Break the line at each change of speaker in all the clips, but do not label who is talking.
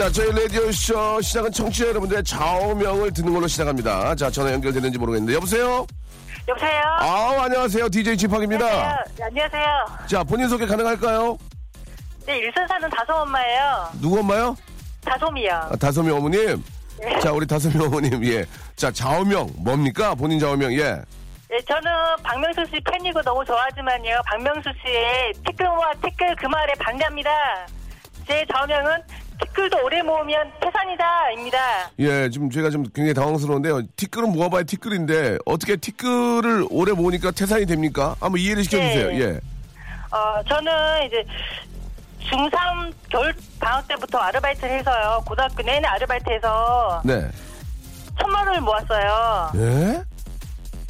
자, 저희 라디오쇼 시작은 청취자 여러분들의 좌우명을 듣는 걸로 시작합니다. 자, 전화 연결되는지 모르겠는데, 여보세요?
여보세요?
아 안녕하세요. DJ 지팍입니다.
네, 안녕하세요.
자, 본인 소개 가능할까요?
네, 일산 사는 다솜 엄마예요.
누구 엄마요?
다솜이요.
아, 다솜이 어머님.
네.
자, 우리 다솜이 어머님, 예. 자, 좌우명, 뭡니까? 본인 좌우명, 예.
네, 저는 박명수 씨 팬이고 너무 좋아하지만요. 박명수 씨의 티끌과 티끌 그 말에 반대합니다. 제 좌우명은 티끌도 오래 모으면 태산이다입니다.
예, 지금 제가 좀 굉장히 당황스러운데요. 티끌은 모아봐야 티끌인데, 어떻게 티끌을 오래 모으니까 태산이 됩니까? 한번 이해를 시켜주세요,
네.
예.
어, 저는 이제 중3 겨울 방학 때부터 아르바이트를 해서요. 고등학교 내내 아르바이트해서
네.
천만 원을 모았어요.
예?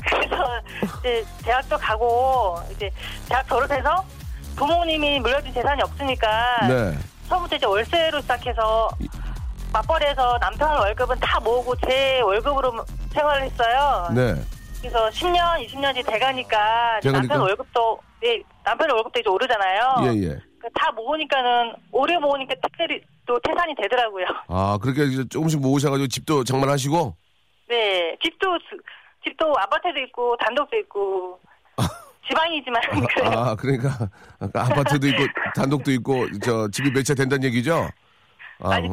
그래서 이제 대학도 가고 이제 대학 졸업해서 부모님이 물려준 재산이 없으니까
네.
처음부터 이제 월세로 시작해서 맞벌이해서 남편 월급은 다 모으고 제 월급으로 생활을 했어요.
네.
그래서 10년, 20년이 돼가니까
돼가니까?
남편 월급도 네, 남편 월급도 이제 오르잖아요.
예, 예.
그다 모으니까는 오래 모으니까 특별히 또 태산이 되더라고요.
아, 그렇게 이제 조금씩 모으셔가지고 집도 장만하시고,
네, 집도 집도 아파트도 있고 단독도 있고 지방이지만 그래요.
아, 그러니까 아파트도 있고 단독도 있고 저 집이 몇 채 된다는 얘기죠? 아,
아니.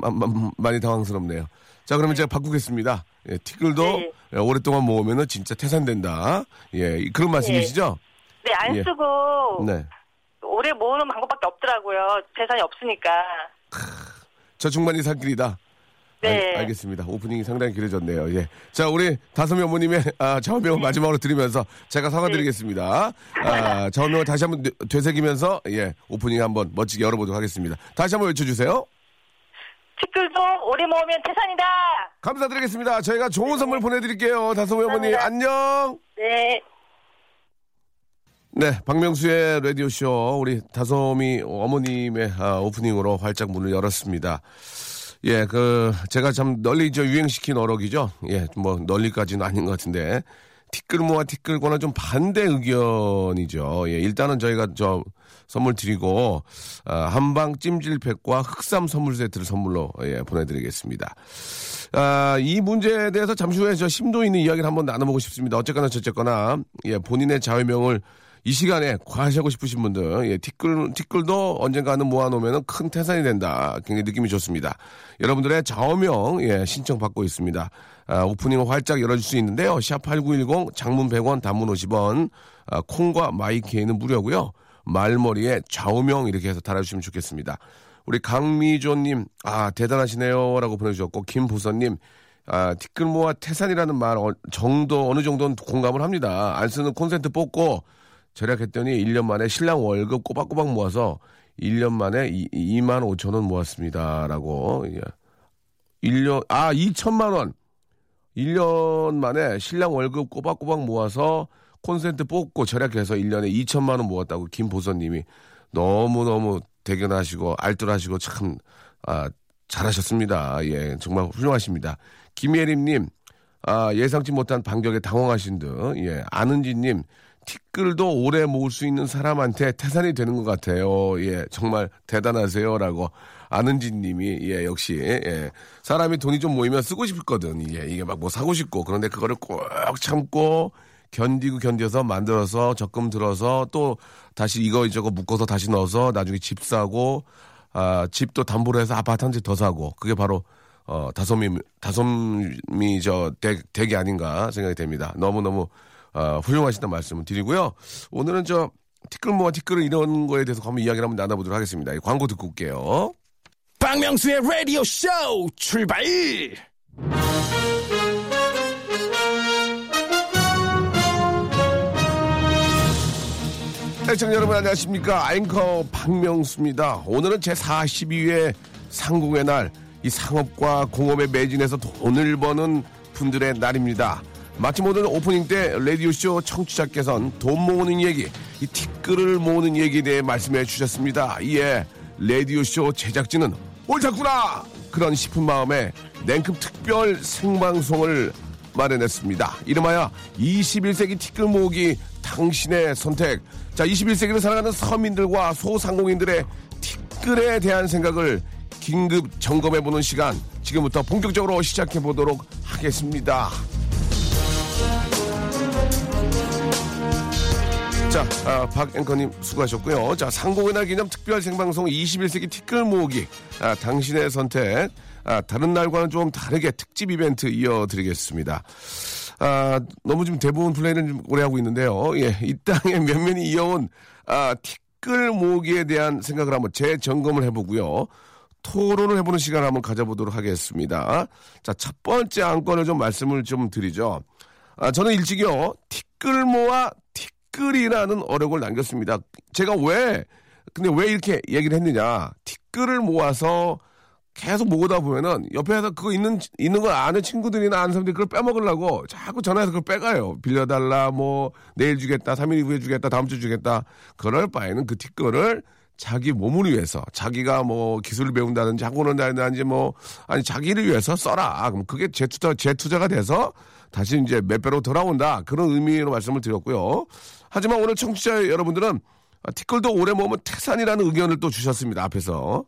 마- 마- 많이 당황스럽네요. 자, 그러면 제가 바꾸겠습니다. 예, 티끌도
네.
예, 오랫동안 모으면은 진짜 태산된다. 예, 이- 그런 말씀이시죠?
네, 안
예.
쓰고
네.
오래 모으는 방법밖에 없더라고요. 재산이 없으니까.
저축만이 살 길이다.
네.
알, 알겠습니다. 오프닝이 상당히 길어졌네요. 예. 자, 우리 다솜이 어머님의 아, 좌우명을 마지막으로 드리면서 제가 사과드리겠습니다. 아, 좌우명을 다시 한번 되- 되새기면서 예, 오프닝 한번 멋지게 열어보도록 하겠습니다. 다시 한번 외쳐주세요.
티끌도 오래 모으면 태산이다.
감사드리겠습니다. 저희가 좋은 선물 보내드릴게요. 어머니
감사합니다.
안녕.
네.
네, 박명수의 라디오 쇼 우리 다솜이 어머님의 아, 오프닝으로 활짝 문을 열었습니다. 예, 그 제가 참 널리 저 유행시킨 어록이죠. 예, 뭐 널리까지는 아닌 것 같은데 티끌모아 티끌과는 좀 반대 의견이죠. 예, 일단은 저희가 저 선물 드리고 아, 한방 찜질팩과 흑삼 선물 세트를 선물로 예, 보내드리겠습니다. 아, 이 문제에 대해서 잠시 후에 저 심도 있는 이야기를 한번 나눠보고 싶습니다. 어쨌거나 저쨌거나 예, 본인의 자유명을 이 시간에 과시하고 싶으신 분들, 예, 티끌, 티끌도 언젠가는 모아놓으면 큰 태산이 된다. 굉장히 느낌이 좋습니다. 여러분들의 좌우명, 예, 신청 받고 있습니다. 아, 오프닝을 활짝 열어줄 수 있는데요. 샵8910, 장문 100원, 단문 50원, 아, 콩과 마이케이는 무료고요 말머리에 좌우명 이렇게 해서 달아주시면 좋겠습니다. 우리 강미조님, 아, 대단하시네요. 라고 보내주셨고, 김보선님, 아, 티끌 모아 태산이라는 말 어, 정도, 어느 정도는 공감을 합니다. 안 쓰는 콘센트 뽑고 절약했더니 1년 만에 신랑 월급 꼬박꼬박 모아서 1년 만에 2, 만 5천 원 모았습니다. 라고. 예. 1년, 아, 2천만 원. 1년 만에 신랑 월급 꼬박꼬박 모아서 콘센트 뽑고 절약해서 1년에 2천만 원 모았다고 김보선 님이 너무너무 대견하시고 알뜰하시고 참, 아, 잘하셨습니다. 예, 정말 훌륭하십니다. 김예림 님, 아, 예상치 못한 반격에 당황하신 듯, 예, 아는지 님, 티끌도 오래 모을 수 있는 사람한테 태산이 되는 것 같아요. 예, 정말 대단하세요라고 아는지님이 예 역시 예 사람이 돈이 좀 모이면 쓰고 싶거든. 예, 이게 막 뭐 사고 싶고 그런데 그거를 꼭 참고 견디고 견뎌서 만들어서 적금 들어서 또 다시 이거 저거 묶어서 다시 넣어서 나중에 집 사고 아, 집도 담보로 해서 아파트 한 채 더 사고 그게 바로 어, 다솜이 다솜이 저 대, 댁이 아닌가 생각이 됩니다. 너무 너무 어, 훌륭하시다는 말씀을 드리고요. 오늘은 저 티끌 모아 티끌을 이런 거에 대해서 한번 이야기를 한번 나눠보도록 하겠습니다. 광고 듣고 올게요.
박명수의 라디오 쇼 출발!
애청자 여러분 안녕하십니까 앵커 박명수입니다 오늘은 제42회 상공의 날 이 상업과 공업에 매진해서 돈을 버는 분들의 날입니다 마침 오늘 오프닝 때 라디오쇼 청취자께서는 돈 모으는 얘기 이 티끌을 모으는 얘기에 대해 말씀해 주셨습니다 이에 라디오쇼 제작진은 옳다구나 그런 싶은 마음에 냉큼 특별 생방송을 마련했습니다. 이름하여 21세기 티끌 모으기 당신의 선택. 자, 21세기를 살아가는 서민들과 소상공인들의 티끌에 대한 생각을 긴급 점검해보는 시간. 지금부터 본격적으로 시작해보도록 하겠습니다. 자, 아, 박 앵커님 수고하셨고요. 자, 상공의 날 기념 특별 생방송 21세기 티끌 모으기. 아, 당신의 선택. 아, 다른 날과는 좀 다르게 특집 이벤트 이어드리겠습니다. 아, 너무 좀 대부분 플레이는 좀 오래 하고 있는데요. 예, 이 땅에 면면이 이어온 아, 티끌 모으기에 대한 생각을 한번 재점검을 해보고요. 토론을 해보는 시간을 한번 가져보도록 하겠습니다. 자, 첫 번째 안건을 좀 말씀을 좀 드리죠. 아, 저는 일찍이요, 티끌 모아 티끌이라는 어록을 남겼습니다. 제가 왜, 근데 왜 이렇게 얘기를 했느냐. 티끌을 모아서 계속 모으다 보면은 옆에서 그거 있는 있는 걸 아는 친구들이나 아는 사람들이 그걸 빼먹으려고 자꾸 전화해서 그걸 빼가요. 빌려달라, 뭐 내일 주겠다, 3일 후에 주겠다, 다음 주 주겠다. 그럴 바에는 그 티끌을 자기 몸을 위해서 자기가 뭐 기술을 배운다든지 학원을 다닌다든지 뭐 아니 자기를 위해서 써라. 그럼 그게 재투자 재투자가 돼서 다시 이제 몇 배로 돌아온다. 그런 의미로 말씀을 드렸고요. 하지만 오늘 청취자 여러분들은 아, 티끌도 오래 모으면 태산이라는 의견을 또 주셨습니다. 앞에서.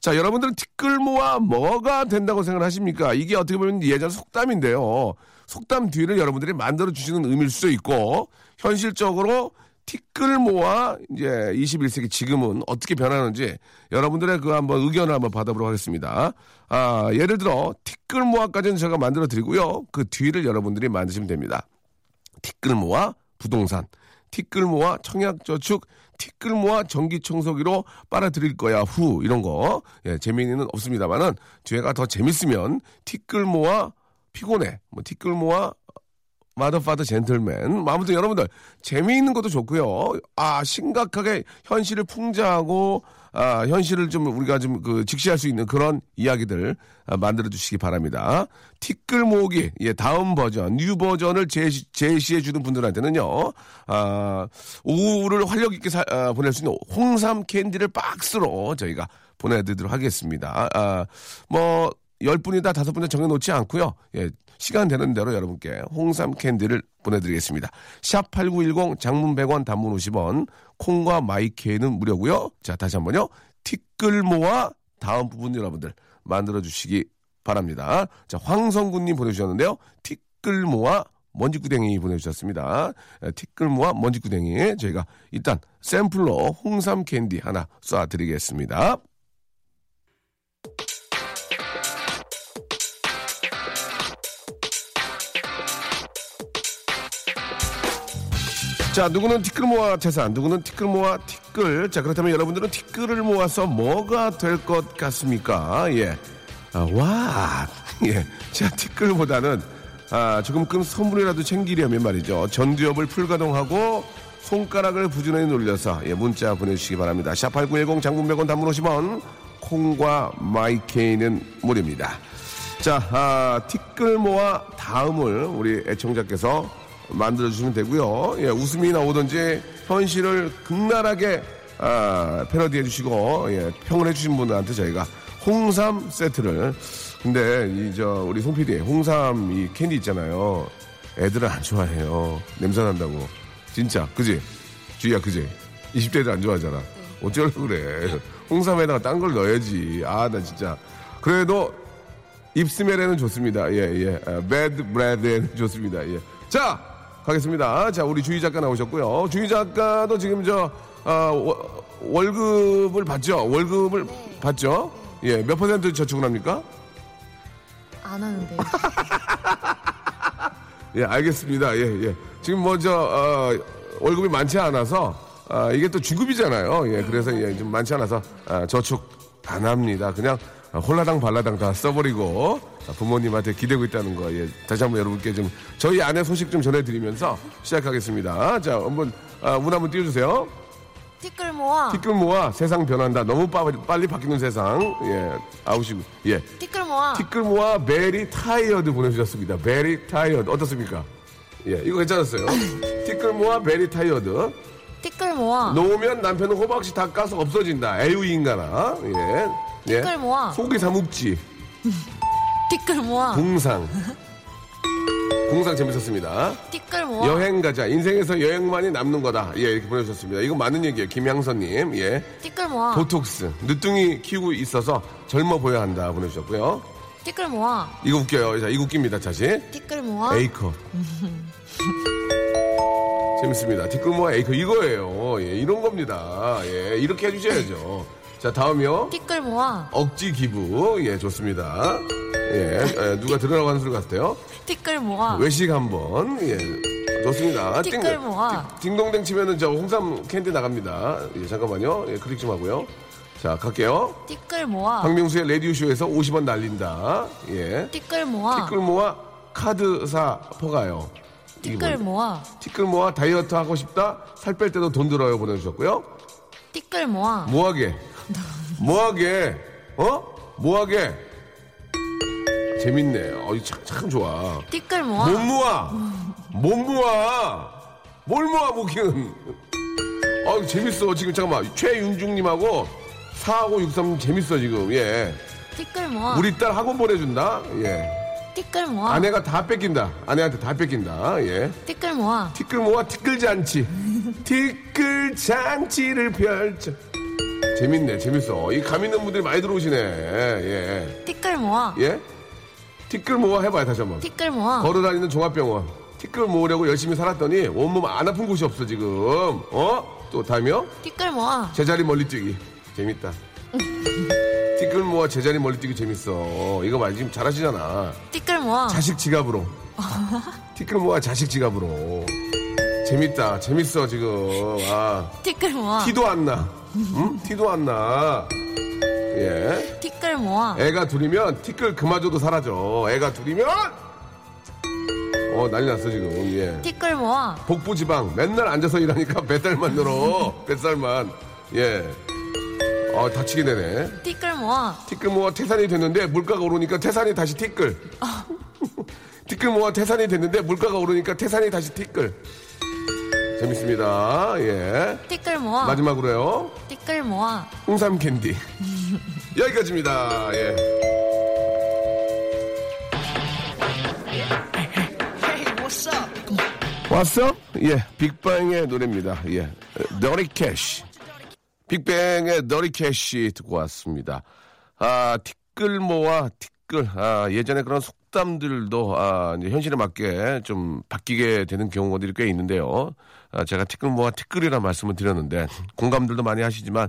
자, 여러분들은 티끌 모아 뭐가 된다고 생각하십니까? 이게 어떻게 보면 예전 속담인데요. 속담 뒤를 여러분들이 만들어 주시는 의미일 수도 있고, 현실적으로 티끌 모아 이제 21세기 지금은 어떻게 변하는지 여러분들의 그 한번 의견을 한번 받아보도록 하겠습니다. 아, 예를 들어 티끌 모아까지는 제가 만들어 드리고요. 그 뒤를 여러분들이 만드시면 됩니다. 티끌 모아 부동산, 티끌 모아 청약저축, 티끌 모아 전기청소기로 빨아들일 거야 후 이런 거 예, 재미는 없습니다만은 뒤에가 더 재밌으면 티끌 모아 피곤해 뭐 티끌 모아 mother father gentleman. 뭐 아무튼 여러분들 재미있는 것도 좋고요. 아 심각하게 현실을 풍자하고 아 현실을 좀 우리가 좀 그 직시할 수 있는 그런 이야기들 아, 만들어 주시기 바랍니다. 티끌 모으기 예 다음 버전 new 버전을 제시, 제시해 주는 분들한테는요. 아 오후를 활력 있게 사, 아, 보낼 수 있는 홍삼 캔디를 박스로 저희가 보내드리도록 하겠습니다. 아 뭐 10분이다 5분에 정해놓지 않고요. 예, 시간 되는 대로 여러분께 홍삼 캔디를 보내드리겠습니다. 샵 8910 장문 100원 단문 50원 콩과 마이케이는 무료고요. 자 다시 한번요. 티끌 모아 다음 부분 여러분들 만들어 주시기 바랍니다. 자 황성군님 보내주셨는데요. 티끌 모아 먼지구댕이 보내주셨습니다. 예, 티끌 모아 먼지구댕이 저희가 일단 샘플로 홍삼 캔디 하나 쏴드리겠습니다. 자, 누구는 티끌 모아 재산, 누구는 티끌 모아 티끌. 자, 그렇다면 여러분들은 티끌을 모아서 뭐가 될 것 같습니까? 예. 아, 와. 예. 자, 티끌보다는, 아, 조금끔 선물이라도 챙기려면 말이죠. 전두엽을 풀가동하고 손가락을 부지런히 놀려서, 예, 문자 보내주시기 바랍니다. 샵8910 장문 100원 단문 50원, 콩과 마이케이는 무료입니다. 자, 아, 티끌 모아 다음을 우리 애청자께서 만들어주시면 되고요. 예, 웃음이 나오든지 현실을 극랄하게 아, 패러디해 주시고 예, 평을 해주신 분들한테 저희가 홍삼 세트를 근데 이 저 우리 송 PD 홍삼 이 캔디 있잖아요. 애들은 안 좋아해요. 냄새 난다고. 진짜 그지? 주희야 그지? 20대들 안 좋아하잖아. 어쩌려고 그래. 홍삼에다가 딴 걸 넣어야지. 아 나 진짜. 그래도 입smell에는 좋습니다. 예 예. bad breath에는 좋습니다. 예. 자 가겠습니다. 자, 우리 주희 작가 나오셨고요. 주희 작가도 지금 저, 아, 워- 월급을 받죠? 월급을 받죠? 예, 몇 퍼센트 저축을 합니까?
안 하는데요.
예, 알겠습니다. 예, 예. 지금 뭐, 저, 어, 월급이 많지 않아서, 아, 이게 또 주급이잖아요. 예, 그래서 예, 좀 많지 않아서, 아, 저축 안 합니다. 그냥 아, 홀라당 발라당 다 써버리고, 아, 부모님한테 기대고 있다는 거, 예. 다시 한번 여러분께 좀, 저희 아내 소식 좀 전해드리면서 시작하겠습니다. 자, 한번, 아, 문 한번 띄워주세요.
티끌 모아.
티끌 모아 세상 변한다. 너무 빠, 빨리 바뀌는 세상. 예, 아우시고, 예.
티끌 모아.
티끌 모아 very tired 보내주셨습니다. very tired 어떻습니까? 예, 이거 괜찮았어요. 티끌 모아 very tired
티끌 모아.
놓으면 남편은 호박씨 다 까서 없어진다. 에휴 인간아. 예, 예.
티끌 모아.
속이 사묵지
티끌 모아.
궁상 궁상 재밌었습니다.
티끌 모아.
여행 가자. 인생에서 여행만이 남는 거다. 예, 이렇게 보내주셨습니다. 이거 맞는 얘기예요. 김양선님. 예.
티끌 모아.
보톡스. 늦둥이 키우고 있어서 젊어 보여야 한다. 보내주셨고요.
티끌 모아.
이거 웃겨요. 자, 이거 웃깁니다. 다시.
티끌 모아.
에이커. 재밌습니다. 티끌모아 에이커 이거예요. 예, 이런 겁니다. 예, 이렇게 해주셔야죠. 자, 다음이요.
티끌 모아.
억지 기부. 예, 좋습니다. 예, 예, 누가 들으라고 하는 소리 같아요.
티끌 모아.
외식 한 번. 예, 좋습니다. 띵-
티끌 모아.
띵- 딩동댕 치면은 저 홍삼 캔디 나갑니다. 예, 잠깐만요. 예, 클릭 좀 하고요. 자, 갈게요.
티끌 모아.
박명수의 라디오쇼에서 50원 날린다. 예.
티끌 모아.
티끌 모아 카드사 퍼가요.
티끌? 모아.
티끌 모아 다이어트 하고 싶다. 살 뺄 때도 돈 들어요 보내주셨고요.
티끌 모아.
뭐하게? 뭐하게? 어? 뭐하게? 재밌네. 어, 참, 참 좋아.
티끌 모아.
못 모아. 못 모아. 뭘 모아 보기는. 어 재밌어 지금 잠깐만 최윤중님하고 4563님 재밌어 지금 예.
티끌 모아.
우리 딸 학원 보내준다. 예.
티끌 모아.
아내가 다 뺏긴다. 아내한테 다 뺏긴다. 예.
티끌 모아.
티끌 모아 티끌 잔치. 티끌 잔치를 펼쳐. 재밌네, 재밌어. 이 감 있는 분들이 많이 들어오시네. 예.
티끌 모아.
예? 티끌 모아 해봐요, 다시 한 번.
티끌 모아.
걸어 다니는 종합병원. 티끌 모으려고 열심히 살았더니 온몸 안 아픈 곳이 없어, 지금. 어? 또 다음이요?
티끌 모아.
제자리 멀리 뛰기. 재밌다. 티끌 모아 제자리 멀리 뛰기 재밌어. 이거 말 지 금 잘하시잖아.
티끌 모아.
자식 지갑으로. 티끌 모아 자식 지갑으로. 재밌다. 재밌어, 지금. 아.
티끌 모아.
티도 안 나. 응? 티도 안 나. 예.
티끌 모아.
애가 둘이면 티끌 그마저도 사라져. 애가 둘이면! 어, 난리 났어, 지금. 예.
티끌 모아.
복부 지방. 맨날 앉아서 일하니까 뱃살만 늘어. 뱃살만. 예. 어, 다치게 되네.
티끌 모아.
티끌 모아 태산이 됐는데 물가가 오르니까 태산이 다시 티끌. 티끌 모아 태산이 됐는데 물가가 오르니까 태산이 다시 티끌. 재밌습니다. 예.
티끌 모아.
마지막으로요.
티끌 모아.
홍삼 캔디. 여기까지입니다. 예. 왔어? 예, 빅뱅의 노래입니다. 예, Dirty Cash. 빅뱅의 Dirty Cash 듣고 왔습니다. 아, 티끌 모아 티끌. 아, 예전에 그런 속담들도 아, 이제 현실에 맞게 좀 바뀌게 되는 경우들이 꽤 있는데요. 아, 제가 티끌모아 티끌이라 말씀을 드렸는데 공감들도 많이 하시지만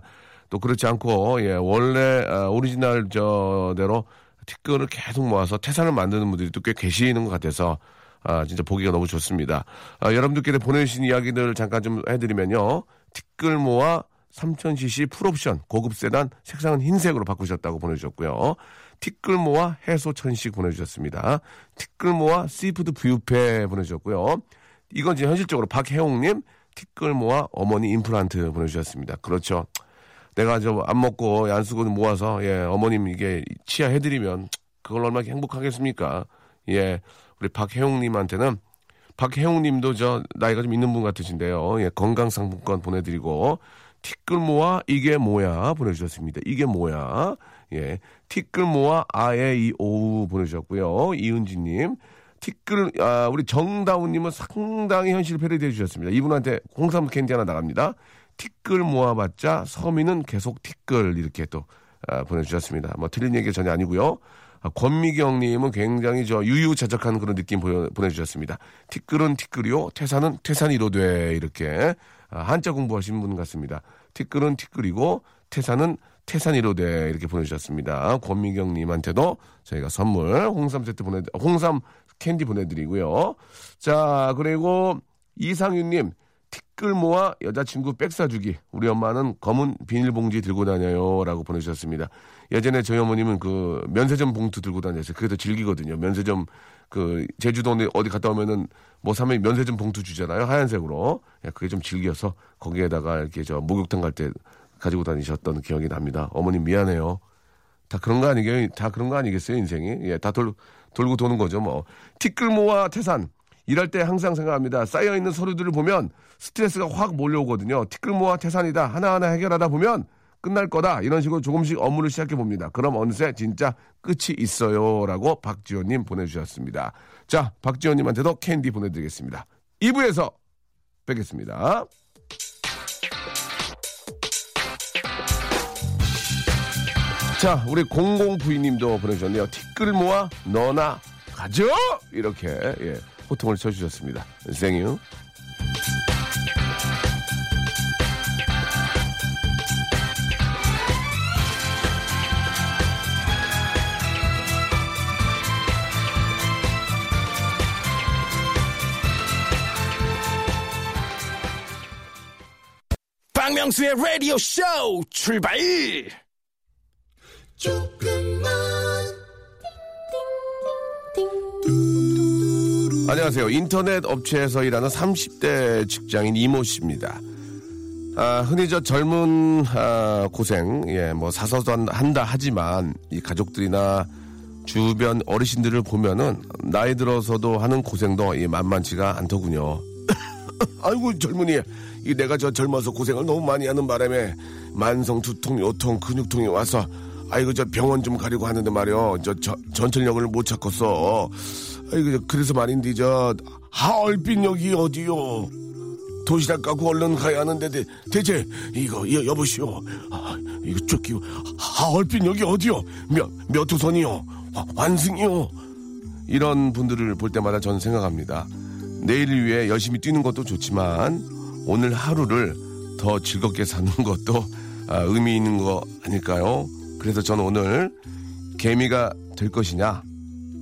또 그렇지 않고 예, 원래 아, 오리지널 저대로 티끌을 계속 모아서 태산을 만드는 분들이 또 꽤 계시는 것 같아서 아, 진짜 보기가 너무 좋습니다. 아, 여러분들께서 보내주신 이야기들 잠깐 좀 해드리면요. 티끌 모아 3000cc 풀옵션 고급 세단 색상은 흰색으로 바꾸셨다고 보내주셨고요. 티끌 모아 해소 천식 보내주셨습니다. 티끌 모아 seafood 뷔페 보내주셨고요. 이건 이제 현실적으로 박혜홍님 티끌 모아 어머니 임플란트 보내주셨습니다. 그렇죠. 내가 저 안 먹고 안 쓰고 모아서 예 어머님 이게 치아 해드리면 그걸 얼마나 행복하겠습니까? 예 우리 박혜웅님한테는 박혜웅님도 저 나이가 좀 있는 분 같으신데요. 예 건강 상품권 보내드리고 티끌 모아 이게 뭐야 보내주셨습니다. 이게 뭐야? 예 티끌 모아 아예 이 오우 보내주셨고요. 이은지님 티끌 아 우리 정다운님은 상당히 현실 패러디해 주셨습니다. 이분한테 홍삼 캔디 하나 나갑니다. 티끌 모아봤자 서민은 계속 티끌 이렇게 또 아, 보내주셨습니다. 뭐 틀린 얘기 전혀 아니고요. 아, 권미경님은 굉장히 저 유유자적한 그런 느낌 보여, 보내주셨습니다. 티끌은 티끌이요, 퇴산은 퇴산이로 돼 이렇게 아, 한자 공부하신 분 같습니다. 티끌은 티끌이고 태산은 태산이로되 이렇게 보내주셨습니다. 권미경님한테도 저희가 선물 홍삼 세트 보내 홍삼 캔디 보내드리고요. 자 그리고 이상윤님 티끌 모아 여자친구 백 사주기. 우리 엄마는 검은 비닐봉지 들고 다녀요라고 보내주셨습니다. 예전에 저희 어머님은 그 면세점 봉투 들고 다녔어요. 그게 더 질기거든요. 면세점 그 제주도 어디 갔다 오면은 뭐 사면 면세점 봉투 주잖아요. 하얀색으로. 예, 그게 좀 질겨서 거기에다가 이렇게 저 목욕탕 갈 때 가지고 다니셨던 기억이 납니다. 어머님 미안해요. 다 그런 거 아니겠어요? 다 그런 거 아니겠어요? 인생이? 예, 다 돌, 돌고 도는 거죠. 뭐. 티끌 모아 태산. 일할 때 항상 생각합니다. 쌓여있는 서류들을 보면 스트레스가 확 몰려오거든요. 티끌 모아 태산이다. 하나하나 해결하다 보면 끝날 거다. 이런 식으로 조금씩 업무를 시작해 봅니다. 그럼 어느새 진짜 끝이 있어요. 라고 박지원님 보내주셨습니다. 자, 박지원님한테도 캔디 보내드리겠습니다. 2부에서 뵙겠습니다. 자, 우리 공공 부인님도 보내주셨네요. 티끌 모아 너나 가져! 이렇게, 예, 호통을 쳐주셨습니다. 생유.
박명수의 라디오 쇼 출발!
안녕하세요. 인터넷 업체에서 일하는 30대 직장인 이모 씨입니다. 아, 흔히 저 젊은 아, 고생, 예, 뭐 사서도 한- 한다 하지만 이 가족들이나 주변 어르신들을 보면은 나이 들어서도 하는 고생도 이 만만치가 않더군요. 아이고 젊은이, 이 내가 저 젊어서 고생을 너무 많이 하는 바람에 만성 두통, 요통, 근육통이 와서 아이고 저 병원 좀 가려고 하는데 말이요, 저, 저 전철역을 못 찾겠어. 아이고 저 그래서 말인데 저 하얼빈역이 어디요? 도시락 갖고 얼른 가야 하는데 대, 대체 이거 여, 여보시오 아, 이거 쫓기고 하얼빈역이 어디요? 몇, 몇 호선이요? 화- 환승이요? 이런 분들을 볼 때마다 저는 생각합니다. 내일을 위해 열심히 뛰는 것도 좋지만 오늘 하루를 더 즐겁게 사는 것도 아, 의미 있는 거 아닐까요? 그래서 저는 오늘 개미가 될 것이냐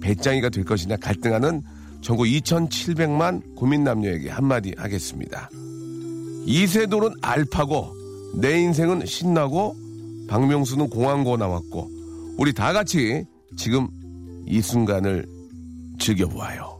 배짱이가 될 것이냐 갈등하는 전국 2,700만 고민 남녀에게 한마디 하겠습니다. 이세돌은 알파고 내 인생은 신나고 박명수는 공항고 나왔고 우리 다 같이 지금 이 순간을 즐겨보아요.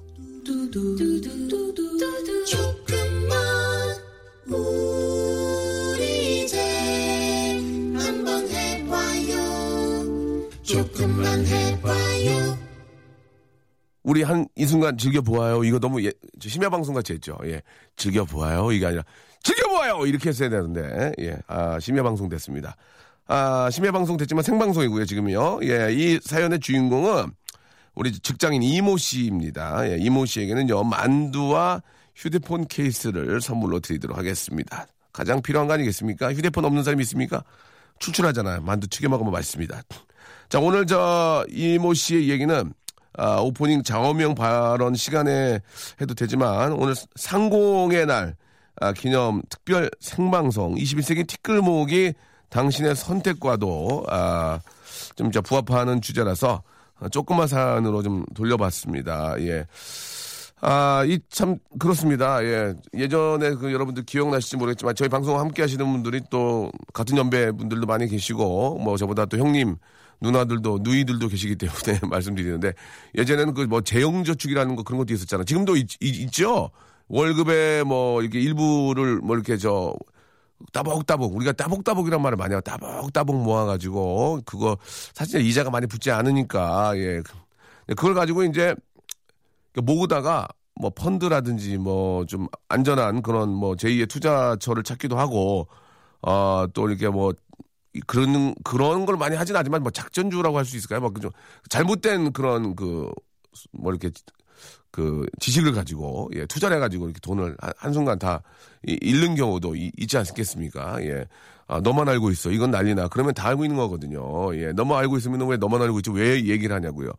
우리 한 이 순간 즐겨보아요. 이거 너무 예, 저 심야 방송 같이 했죠. 예. 즐겨보아요. 이게 아니라 즐겨보아요. 이렇게 했어야 되는데. 예. 아, 심야 방송 됐습니다. 아, 심야 방송 됐지만 생방송이고요. 지금요. 예. 이 사연의 주인공은 우리 직장인 이모 씨입니다. 예, 이모 씨에게는요. 만두와 휴대폰 케이스를 선물로 드리도록 하겠습니다. 가장 필요한 거 아니겠습니까? 휴대폰 없는 사람이 있습니까? 출출하잖아요. 만두 튀겨 먹으면 맛있습니다. 자, 오늘 저 이모 씨의 얘기는 아, 오프닝 장어명 발언 시간에 해도 되지만 오늘 상공의 날 아, 기념 특별 생방송 21세기 티끌 모으기 당신의 선택과도 아, 좀 부합하는 주제라서 조그만 사연으로 좀 돌려봤습니다. 예. 아, 이 참 그렇습니다. 예. 예전에 그 여러분들 기억나실지 모르겠지만 저희 방송 함께 하시는 분들이 또 같은 연배 분들도 많이 계시고 뭐 저보다 또 형님 누나들도 누이들도 계시기 때문에 말씀드리는데 예전에는 그 뭐 재형저축이라는 거 그런 것도 있었잖아요. 지금도 있, 죠 월급에 뭐 이렇게 일부를 뭐 이렇게 저 따복따복 우리가 따복따복이란 말을 많이 하고 따복따복 모아가지고 그거 사실 이자가 많이 붙지 않으니까 예 그걸 가지고 이제 모으다가 뭐 펀드라든지 뭐 좀 안전한 그런 뭐 제2의 투자처를 찾기도 하고 어또 이렇게 뭐 그런 그런 걸 많이 하진 않지만 뭐 작전주라고 할 수 있을까요? 뭐좀 잘못된 그런 그 뭐 이렇게 그 지식을 가지고 예, 투자를 해가지고 이렇게 돈을 한- 한순간 다 이- 잃는 경우도 이- 있지 않겠습니까? 예. 아, 너만 알고 있어. 이건 난리나. 그러면 다 알고 있는 거거든요. 예. 너만 알고 있으면 왜 너만 알고 있지? 왜 얘기를 하냐고요.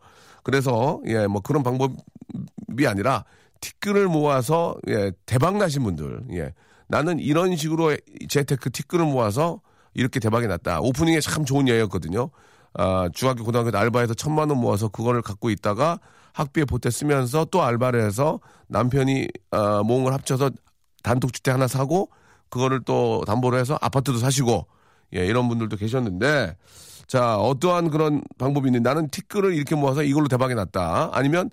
그래서, 예, 뭐 그런 방법이 아니라 티끌을 모아서, 예, 대박 나신 분들, 예. 나는 이런 식으로 재테크 티끌을 모아서 이렇게 대박이 났다. 오프닝에 참 좋은 예였거든요. 아, 중학교, 고등학교 때 알바해서 천만 원 모아서 그거를 갖고 있다가 학비에 보태 쓰면서 또 알바를 해서 남편이 아, 모은 걸 합쳐서 단독주택 하나 사고 그거를 또 담보로 해서 아파트도 사시고 예, 이런 분들도 계셨는데 자, 어떠한 그런 방법이 있는지 나는 티끌을 이렇게 모아서 이걸로 대박이 났다. 아니면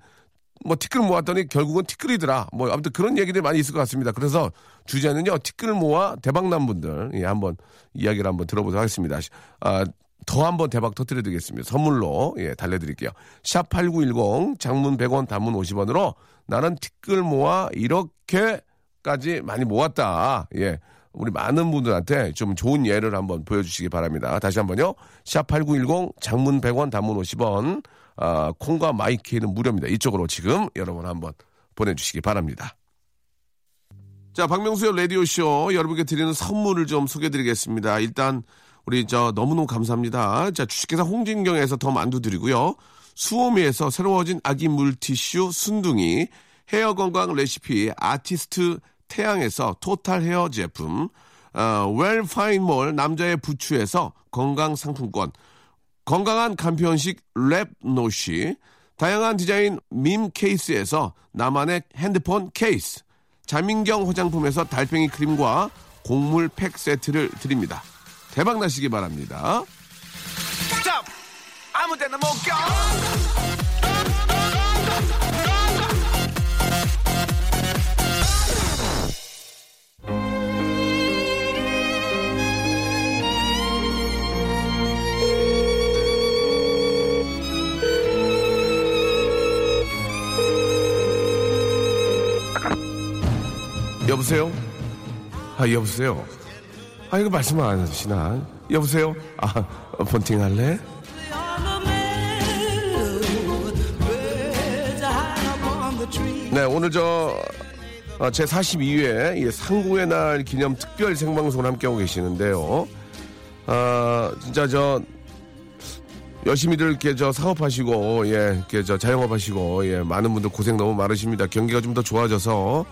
뭐 티끌 모았더니 결국은 티끌이더라. 뭐 아무튼 그런 얘기들 많이 있을 것 같습니다. 그래서 주제는요 티끌 모아 대박 난 분들 예, 한번 이야기를 한번 들어보도록 하겠습니다. 아, 더 한번 대박 터뜨려드리겠습니다. 선물로 예, 달래드릴게요. 샵 #8910 장문 100원, 단문 50원으로 나는 티끌 모아 이렇게까지 많이 모았다. 예. 우리 많은 분들한테 좀 좋은 예를 한번 보여주시기 바랍니다. 다시 한번요. 샵 8910 장문 100원 단문 50원 아, 콩과 마이케이는 무료입니다. 이쪽으로 지금 여러분 한번 보내주시기 바랍니다. 자, 박명수의 라디오쇼 여러분께 드리는 선물을 좀 소개해드리겠습니다. 일단 우리 저 너무너무 감사합니다. 자, 주식회사 홍진경에서 더 만두 드리고요. 수오미에서 새로워진 아기 물티슈 순둥이, 헤어 건강 레시피 아티스트 태양에서 토탈 헤어 제품, 어, 웰파인몰 남자의 부추에서 건강 상품권, 건강한 간편식 랩노시, 다양한 디자인 밈 케이스에서 나만의 핸드폰 케이스, 자민경 화장품에서 달팽이 크림과 곡물 팩 세트를 드립니다. 대박 나시기 바랍니다. 여보세요? 아, 여보세요? 아, 이거 말씀 안 하시나? 여보세요? 아, 본팅 할래? 네, 오늘 저, 어, 제 42회 상구의 날 기념 특별 생방송을 함께하고 계시는데요. 아, 진짜 저, 열심히들 이렇게 저 사업하시고, 예, 이렇게 저 자영업하시고, 예, 많은 분들 고생 너무 많으십니다. 경기가 좀 더 좋아져서,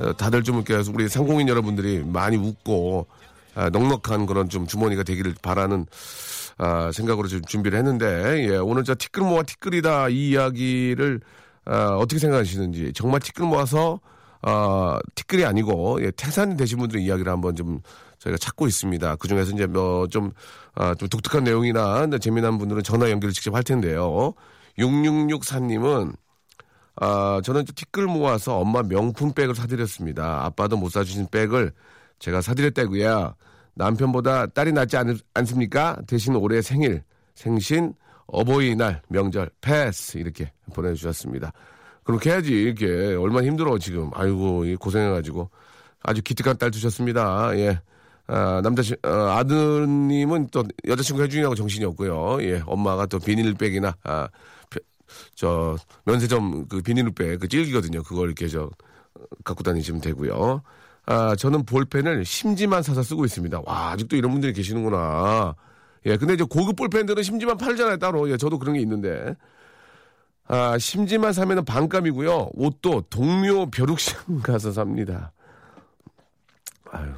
어, 다들 좀 이렇게 우리 상공인 여러분들이 많이 웃고, 아, 넉넉한 그런 좀 주머니가 되기를 바라는, 아, 생각으로 지금 준비를 했는데, 예, 오늘 저 티끌 모아 티끌이다 이 이야기를, 아, 어떻게 생각하시는지, 정말 티끌 모아서, 아, 티끌이 아니고, 예, 태산이 되신 분들의 이야기를 한번 좀 저희가 찾고 있습니다. 그 중에서 이제 뭐 좀, 아, 좀 독특한 내용이나 네, 재미난 분들은 전화 연결을 직접 할 텐데요. 6664님은 아, 저는 좀 티끌 모아서 엄마 명품 백을 사드렸습니다. 아빠도 못 사주신 백을 제가 사드렸다고요. 남편보다 딸이 낫지 않, 않습니까? 대신 올해 생일, 생신, 어버이날, 명절, 패스 이렇게 보내주셨습니다. 그렇게 해야지 이렇게 얼마나 힘들어 지금. 아이고 이 고생해가지고 아주 기특한 딸 두셨습니다. 예. 아, 남자, 친- 어, 아드님은 또 여자친구 해주냐고 정신이 없고요. 예, 엄마가 또 비닐백이나, 아, 펴- 저, 면세점 그 비닐백, 그 찔기거든요. 그걸 이렇게 저, 어, 갖고 다니시면 되고요. 아, 저는 볼펜을 심지만 사서 쓰고 있습니다. 와, 아직도 이런 분들이 계시는구나. 예, 근데 이제 고급 볼펜들은 심지만 팔잖아요, 따로. 예, 저도 그런 게 있는데. 아, 심지만 사면은 반값이고요. 옷도 동묘 벼룩시장 가서 삽니다. 아유,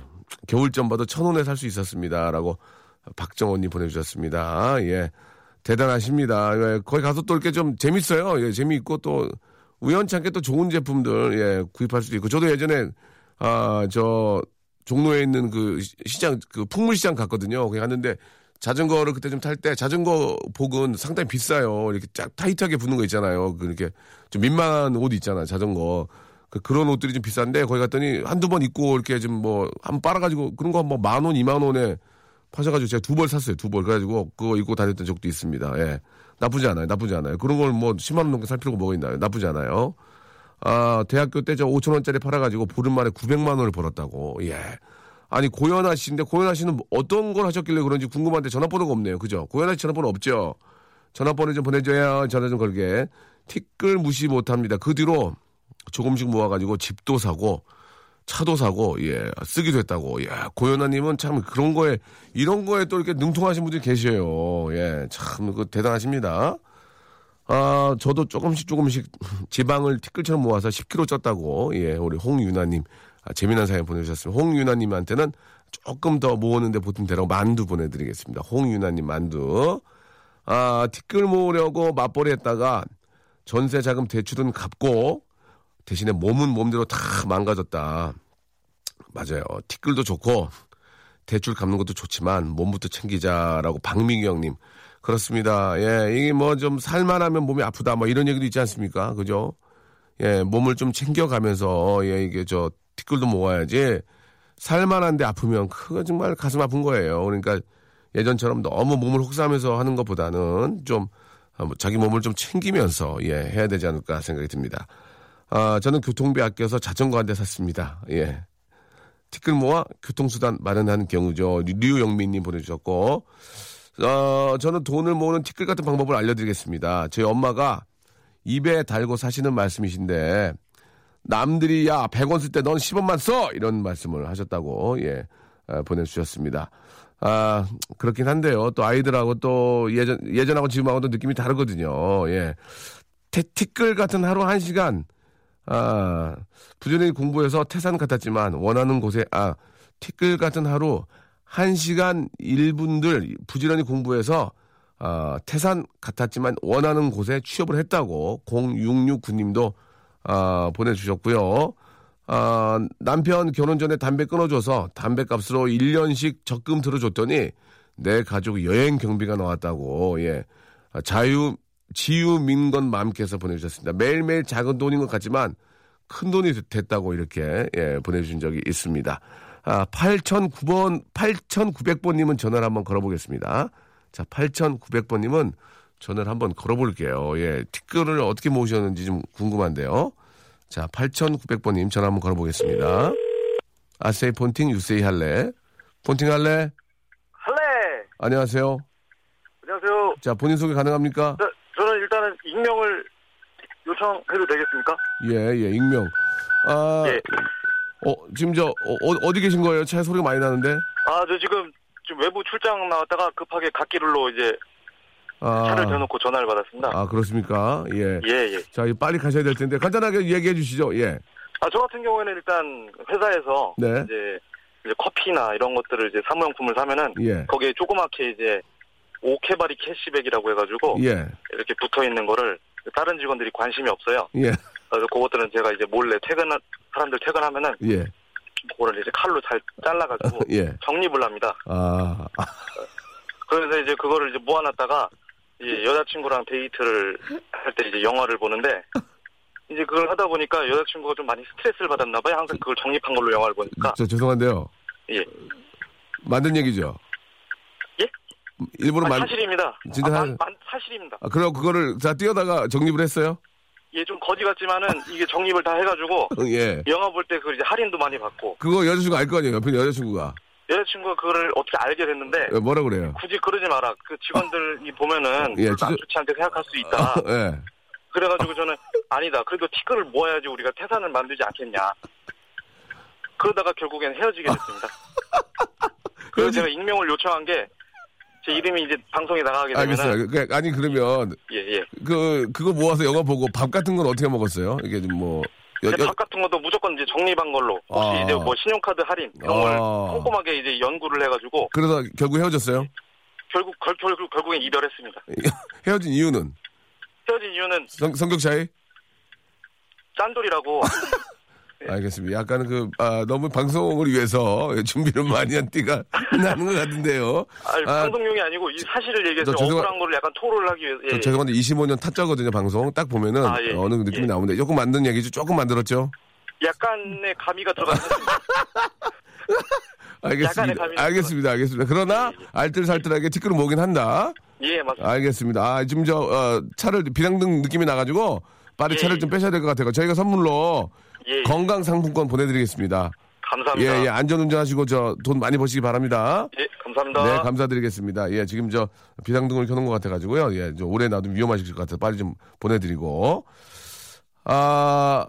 겨울잠 봐도 천 원에 살 수 있었습니다.라고 박정원님 보내주셨습니다. 예, 대단하십니다. 예, 거기 가서 또 이렇게 좀 재밌어요. 예, 재미있고 또 우연찮게 또 좋은 제품들 예 구입할 수도 있고 저도 예전에 아 저 종로에 있는 그 시- 시장 그 풍물시장 갔거든요. 거기 갔는데 자전거를 그때 좀 탈 때 자전거 복은 상당히 비싸요. 이렇게 쫙 타이트하게 붙는 거 있잖아요. 그 이렇게 좀 민망한 옷 있잖아. 자전거. 그 그런 옷들이 좀 비싼데 거기 갔더니 한두 번 입고 이렇게 좀 뭐한 빨아가지고 그런 거뭐만 원, 이만 원에 파셔가지고 제가 두 벌 샀어요. 두 벌. 그래가지고 그거 입고 다녔던 적도 있습니다. 예. 나쁘지 않아요. 나쁘지 않아요. 그런 걸 뭐 10만 원 넘게 살 필요가 뭐가 있나요? 나쁘지 않아요. 아, 대학교 때 저 5천 원짜리 팔아가지고 보름 만에 900만 원을 벌었다고. 예. 아니 고현아 씨인데 고현아 씨는 뭐 어떤 걸 하셨길래 그런지 궁금한데 전화번호가 없네요. 그죠? 고현아 씨 전화번호 없죠? 전화번호 좀 보내줘야 전화 좀 걸게. 티끌 무시 못합니다. 그 뒤로 조금씩 모아가지고 집도 사고 차도 사고 예 쓰기도 했다고 예 고현아님은 참 그런 거에 이런 거에 또 이렇게 능통하신 분들이 계셔요 예참 그 대단하십니다 아 저도 조금씩 조금씩 지방을 티끌처럼 모아서 10kg 쪘다고 예 우리 홍유나님 아, 재미난 사연 보내주셨습니다 홍유나님한테는 조금 더 모으는데 보탬 되라고 만두 보내드리겠습니다 홍유나님 만두 아 티끌 모으려고 맞벌이 했다가 전세 자금 대출은 갚고 대신에 몸은 몸대로 다 망가졌다. 맞아요. 티끌도 좋고 대출 갚는 것도 좋지만 몸부터 챙기자라고 박민기 형님. 그렇습니다. 예, 이게 뭐 좀 살만하면 몸이 아프다 뭐 이런 얘기도 있지 않습니까? 그죠? 예, 몸을 좀 챙겨가면서 예, 이게 저 티끌도 모아야지 살만한데 아프면 그거 정말 가슴 아픈 거예요. 그러니까 예전처럼 너무 몸을 혹사하면서 하는 것보다는 좀 아, 뭐 자기 몸을 좀 챙기면서 예, 해야 되지 않을까 생각이 듭니다. 아, 저는 교통비 아껴서 자전거 한 대 샀습니다. 예. 티끌 모아 교통수단 마련하는 경우죠. 류영민님 보내주셨고, 어, 저는 돈을 모으는 티끌 같은 방법을 알려드리겠습니다. 저희 엄마가 입에 달고 사시는 말씀이신데, 남들이 야, 100원 쓸 때 넌 10원만 써! 이런 말씀을 하셨다고, 예, 아, 보내주셨습니다. 아, 그렇긴 한데요. 또 아이들하고 또 예전, 예전하고 지금하고도 느낌이 다르거든요. 예. 태, 티끌 같은 하루 한 시간, 아, 부지런히 공부해서 태산 같았지만 원하는 곳에, 아, 티끌 같은 하루 한 시간 1분들 부지런히 공부해서 아, 태산 같았지만 원하는 곳에 취업을 했다고 0669님도 아, 보내주셨고요. 아, 남편 결혼 전에 담배 끊어줘서 담배 값으로 1년씩 적금 들어줬더니 내 가족 여행 경비가 나왔다고, 예. 아, 자유, 지유민건 맘께서 보내주셨습니다. 매일매일 작은 돈인 것 같지만 큰 돈이 됐다고 이렇게, 예, 보내주신 적이 있습니다. 아, 8009번, 8900번님은 전화를 한번 걸어보겠습니다. 자, 8900번님은 전화를 한번 걸어볼게요. 예, 티끌을 어떻게 모으셨는지 좀 궁금한데요. 자, 8900번님 전화 한번 걸어보겠습니다. 아세이 폰팅 유세이 할래? 폰팅 할래?
할래.
안녕하세요.
안녕하세요.
자, 본인 소개 가능합니까?
저, 저는 일단은 익명을 요청해도 되겠습니까?
예, 예, 익명. 아,
예.
어, 지금 저, 어, 디 계신 거예요? 차에 소리가 많이 나는데?
아, 저 지금 좀 외부 출장 나왔다가 급하게 갓길로 이제
아,
차를 대놓고 전화를 받았습니다.
아, 그렇습니까? 예.
예, 예.
자, 빨리 가셔야 될 텐데, 간단하게 얘기해 주시죠. 예.
아, 저 같은 경우에는 일단 회사에서
네.
이제, 이제 커피나 이런 것들을 이제 사무용품을 사면은
예.
거기에 조그맣게 이제 오케바리 캐시백이라고 해가지고
예.
이렇게 붙어 있는 거를 다른 직원들이 관심이 없어요.
예.
그래서 그것들은 제가 이제 몰래 퇴근 사람들 퇴근하면은
예.
그거를 이제 칼로 잘 잘라가지고
예.
정립을 합니다.
아, 아,
그래서 이제 그거를 이제 모아놨다가 이제 여자친구랑 데이트를 할 때 이제 영화를 보는데 이제 그걸 하다 보니까 여자친구가 좀 많이 스트레스를 받았나 봐요. 항상 그걸 정립한 걸로 영화를 보니까
저 죄송한데요.
예.
만든 얘기죠?
예?
일부러
아,
만,
사실입니다.
진짜
아,
사-
만- 만- 사실입니다.
아, 그럼 그거를 다 띄어다가 정립을 했어요?
예, 좀 거지 같지만은 이게 정립을 다 해가지고
예.
영화 볼 때 그 이제 할인도 많이 받고
그거 여자친구 알 거 아니에요? 옆에 여자친구가.
여자친구가 그거를 어떻게 알게 됐는데
예, 뭐라 그래요?
굳이 그러지 마라. 그 직원들이 보면은
예,
별로
진짜-
안 좋지 않게 생각할 수 있다.
예.
그래가지고 저는 아니다. 그래도 티끌을 모아야지 우리가 태산을 만들지 않겠냐. 그러다가 결국엔 헤어지게 됐습니다. 그래서
헤어지-
제가 익명을 요청한 게 제 이름이 이제 방송에 나가게 되면은
알겠어요. 그, 아니, 그러면,
예 예.
그, 그거 모아서 영화 보고 밥 같은 건 어떻게 먹었어요? 이게 좀 뭐, 여,
근데
여-
밥 같은 것도 무조건 이제 정립한 걸로 혹시
아.
이제 뭐 신용카드 할인 이런 걸
아.
꼼꼼하게 이제 연구를 해가지고
그러다 결국 헤어졌어요?
결국 결, 결국 결국엔 이별했습니다.
헤어진 이유는?
헤어진 이유는
성, 성격 차이?
짠돌이라고
알겠습니다. 약간 그, 아, 너무 방송을 위해서 준비를 많이 한 띠가 나는 것 같은데요.
아니,
아,
방송용이 아니고 이 사실을 얘기해서
저 죄송하-
억울한 거를 약간 토로를 하기 위해서
저
예.
죄송한데 25년 타짜거든요, 방송. 딱 보면은
아, 예,
어느 느낌이
예.
나오는데 조금 만든 얘기죠. 조금 만들었죠?
약간의 가미가 들어갔습니다.
알겠습니다. 알겠습니다. 알겠습니다. 그러나
예, 예.
알뜰살뜰하게 티끌을 모긴 한다.
예, 맞습니다.
알겠습니다. 아, 지금 저 어, 차를 비상등 느낌이 나가지고 빨리
예,
차를
예.
좀 빼셔야 될 것 같아요. 저희가 선물로
예, 예.
건강 상품권 보내드리겠습니다.
감사합니다.
예, 예, 안전 운전하시고 저 돈 많이 버시기 바랍니다.
예, 감사합니다.
네, 감사드리겠습니다. 예, 지금 저 비상등을 켜놓은 것 같아가지고요. 예, 저 오래 놔두면 위험하실 것 같아서 빨리 좀 보내드리고. 아,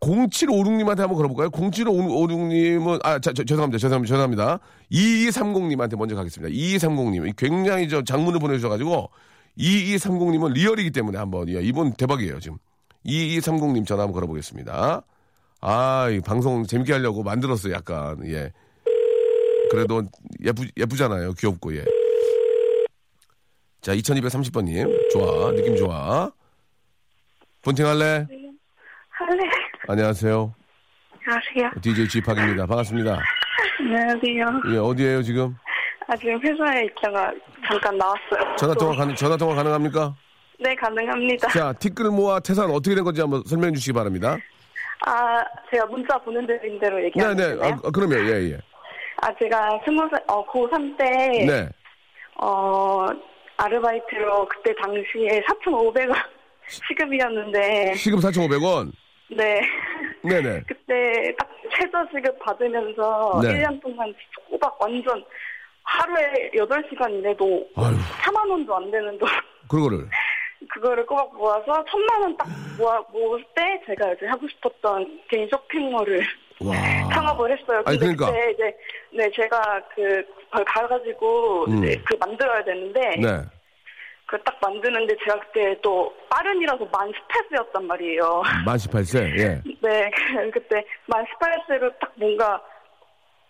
0756님한테 한번 걸어볼까요? 0756님은, 아, 자, 저, 죄송합니다. 죄송합니다. 죄송합니다. 2230님한테 먼저 가겠습니다. 2230님. 굉장히 저 장문을 보내주셔가지고, 2230님은 리얼이기 때문에 한번, 예, 이분 대박이에요, 지금. 2230님 전화 한번 걸어보겠습니다. 아, 이 방송 재밌게 하려고 만들었어요, 약간, 예. 그래도 예쁘, 예쁘잖아요. 귀엽고, 예. 자, 2230번님. 좋아. 느낌 좋아. 본팅 할래?
할래.
안녕하세요.
안녕하세요.
DJ 지팍입니다. 반갑습니다.
안녕하세요.
예, 어디에요, 지금?
아, 지금 회사에 있다가 잠깐 나왔어요.
전화 통화 가능, 전화 통화 가능합니까?
네, 가능합니다.
자, 티끌 모아 태산 어떻게 된 건지 한번 설명해 주시기 바랍니다.
아, 제가 문자 보내드린 대로
네,
얘기하면
네.
되나요?
아, 그러면, 예, 예.
아, 제가 스무 살, 어, 고3 때,
네.
어, 아르바이트로 그때 당시에 4,500원 시급이었는데,
시급 4,500원.
네.
네네.
그때 딱 최저 시급 받으면서
네.
1년 동안 꼬박 완전 하루에 8시간 일해도
아유.
4만 원도 안 되는 돈.
그거를.
그거를 꼬박 모아서 천만 원 딱 모아 모을 때 제가 이제 하고 싶었던 개인 쇼핑몰을
와.
창업을 했어요.
아니,
근데
그러니까.
그때 이제 네 제가 그 그걸 가가지고
음.
이제 그 만들어야 되는데
네.
그 딱 만드는데 제가 그때 또 빠른이라서 만 스페스였단 말이에요.
만 18세, 예.
네, 그때 만 18세로 딱 뭔가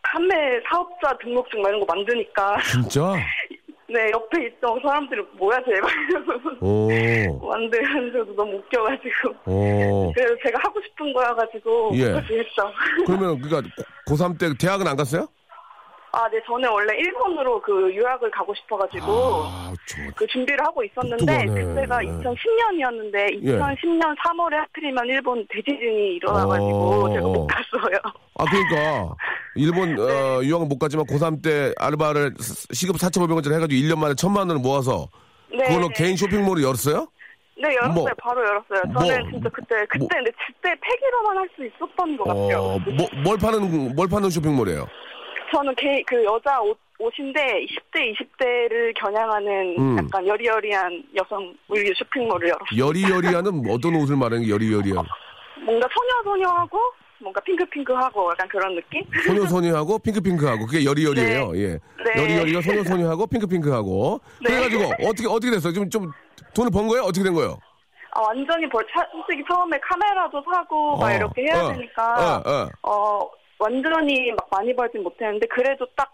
판매 사업자 등록증 막 이런 거 만드니까
진짜?
네 옆에 있던 사람들이 뭐야 제발
오.
만들면서도 너무 웃겨가지고
오.
그래서 제가 하고 싶은 거여가지고
예.
그렇게 했죠.
그러면, 그니까, 고3 때 대학은 안 갔어요?
아, 네, 저는 원래 일본으로 그 유학을 가고 싶어가지고
아.
그 준비를 하고 있었는데
똑똑하네.
그때가
네.
2010년이었는데
예.
2010년 3월에 하필이면 일본 대지진이 일어나가지고
어.
제가 못 갔어요.
아, 그러니까. 일본, 어, 유학은 못 갔지만 고3 때 알바를 시- 시급 4,500원짜리 해가지고 1년 만에 1천만 원을 모아서
네,
그걸로
네.
개인 쇼핑몰을 열었어요?
네, 열었어요.
뭐,
바로 열었어요.
뭐,
저는 진짜 그때 그때
뭐.
근데 그때 폐기로만 할 수 있었던 것 같아요.
어, 뭐, 뭘 파는, 뭘 파는 쇼핑몰이에요?
저는 개, 그 여자 옷, 옷인데 10대, 20대를 겨냥하는
음.
약간 여리여리한 여성 의류 쇼핑몰을 열었어요.
여리여리하는 어떤 옷을 말하는 게 여리여리한?
뭔가 소녀소녀하고 뭔가 핑크핑크하고 약간 그런 느낌?
소녀소녀하고 핑크핑크하고 그게 여리여리예요. 예.
네.
여리여리가 소녀소녀하고 핑크핑크하고
네.
그래가지고 어떻게 어떻게 됐어요? 지금 좀 돈을 번 거예요? 어떻게 된 거예요?
아, 완전히 벌, 차- 솔직히 처음에 카메라도 사고 막
어,
이렇게 해야
어,
되니까
어, 어.
어, 완전히 막 많이 벌진 못했는데 그래도 딱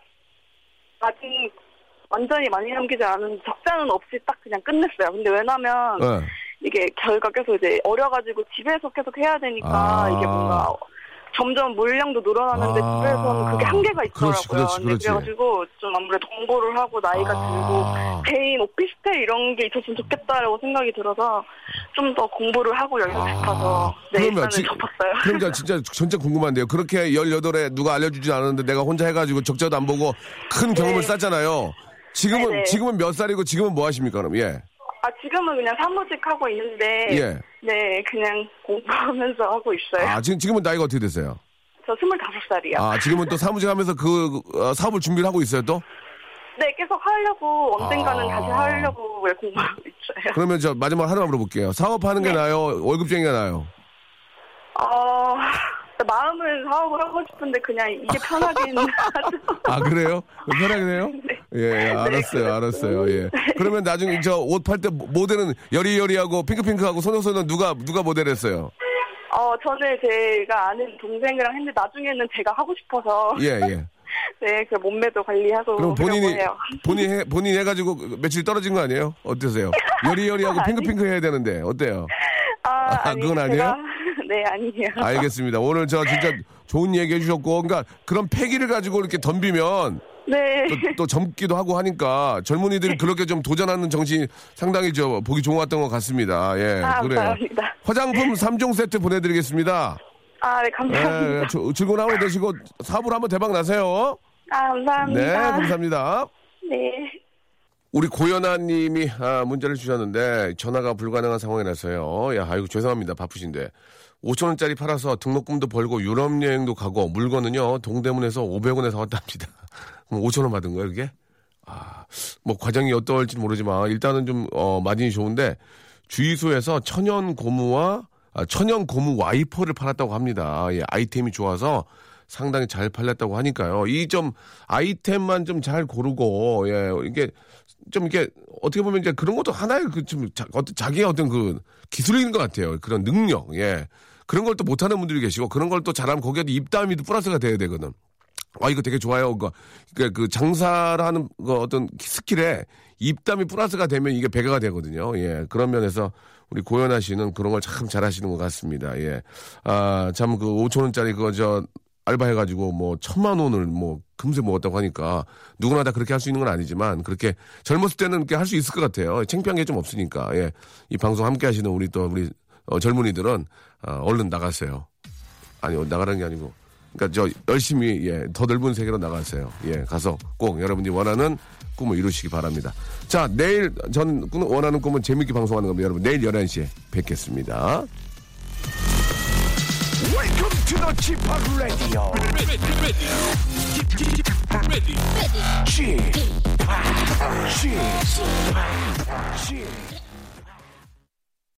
아직 완전히 많이 남기지 않은 적자는 없이 딱 그냥 끝냈어요. 근데 왜냐면
예.
이게 결과 계속 이제 어려가지고 집에서 계속 해야 되니까
아.
이게 뭔가 점점 물량도 늘어나는데
아.
집에서는 그게 한계가 있더라고요.
그렇지, 그렇지, 그렇지.
그래가지고 좀 아무래도 공부를 하고 나이가
아.
들고 개인 오피스텔 이런 게 있었으면 좋겠다라고 생각이 들어서 좀 더 공부를 하고 열고 싶어서 네,
아. 지-
접었어요.
그러니까 진짜 진짜 궁금한데요. 그렇게 18에 누가 알려주지 않았는데 내가 혼자 해가지고 적자도 안 보고 큰 경험을
네.
쌓잖아요. 지금은
네네.
지금은 몇 살이고 지금은 뭐 하십니까 그럼? 예.
아 지금은 그냥 사무직 하고 있는데
예.
네 그냥 공부하면서 하고 있어요.
아 지금 지금은 나이가 어떻게 되세요?
저 25살이요.
아 지금은 또 사무직 하면서 그 어, 사업을 준비를 하고 있어요 또?
네 계속 하려고 언젠가는
아.
다시 하려고 공부하고 있어요.
그러면 저 마지막 하나만 물어볼게요. 사업하는 게
네.
나아요? 월급쟁이가 나아요?
어, 마음은 사업을 하고 싶은데 그냥 이게 편하긴 하죠.
아 그래요? 편하게 해요?
네.
예, 알았어요,
그래요.
알았어요. 예. 그러면 나중에 저 옷 팔 때 모델은 여리여리하고 핑크핑크하고 소녀소녀 누가 누가 모델했어요?
어, 저는 제가 아는 동생이랑 했는데 나중에는 제가 하고 싶어서
예, 예.
네, 그 몸매도 관리하고
그럼 본인이. 본인 해 본인 해가지고 며칠 떨어진 거 아니에요? 어떠세요? 여리여리하고. 핑크핑크 해야 되는데 어때요?
아,
아,
아니,
그건 아니에요?
제가- 네, 아니에요.
알겠습니다. 오늘 저 진짜 좋은 얘기 해주셨고, 그러니까 그런 패기를 가지고 이렇게 덤비면
네.
또, 또 젊기도 하고 하니까 젊은이들이 그렇게 좀 도전하는 정신 상당히 저 보기 좋은 것 같던 것 같습니다. 예,
아,
그래요.
감사합니다.
화장품 3종 세트 보내드리겠습니다.
아, 네,
예,
감사합니다.
조- 즐거운 하루 되시고 사부로 한번 대박 나세요.
아, 감사합니다.
네, 감사합니다.
네.
우리 고연아 님이 아, 문자를 주셨는데 전화가 불가능한 상황이라서요. 야, 아이고 죄송합니다. 바쁘신데 5천 원짜리 팔아서 등록금도 벌고 유럽 여행도 가고 물건은요 동대문에서 500원에 사왔답니다. 그럼 5천 원 받은 거예요, 그게? 아, 뭐 과정이 어떨지 모르지만 일단은 좀 어, 마진이 좋은데 주유소에서 천연 고무와 아, 천연 고무 와이퍼를 팔았다고 합니다. 예, 아이템이 좋아서 상당히 잘 팔렸다고 하니까요. 이 좀 아이템만 좀 잘 고르고 예, 이게 좀 이렇게 어떻게 보면 이제 그런 것도 하나의 그좀 어떤 자기의 어떤 그 기술인 것 같아요. 그런 능력, 예. 그런 걸 또 못하는 분들이 계시고 그런 걸 또 잘하면 거기에 입담이 또 플러스가 돼야 되거든. 아 이거 되게 좋아요. 그러니까 그 장사를 하는 그 어떤 스킬에 입담이 플러스가 되면 이게 배가가 되거든요. 예 그런 면에서 우리 고현아 씨는 그런 걸 참 잘하시는 것 같습니다. 예. 아 참 그 5천 원짜리 그거 저 알바해가지고 뭐 천만 원을 뭐 금세 먹었다고 하니까 누구나 다 그렇게 할 수 있는 건 아니지만 그렇게 젊었을 때는 그렇게 할 수 있을 것 같아요. 창피한 게 좀 없으니까 예. 이 방송 함께 하시는 우리 또 우리 어, 젊은이들은 어, 얼른 나가세요. 아니 나가라는 게 아니고 그러니까 저 열심히 예, 더 넓은 세계로 나가세요. 예, 가서 꼭 여러분이 원하는 꿈을 이루시기 바랍니다. 자, 내일 전 꿈- 원하는 꿈은 재밌게 방송하는 겁니다. 여러분 내일 11시에 뵙겠습니다.
Welcome to the Chip Radio. Ready, ready, ready, Chip.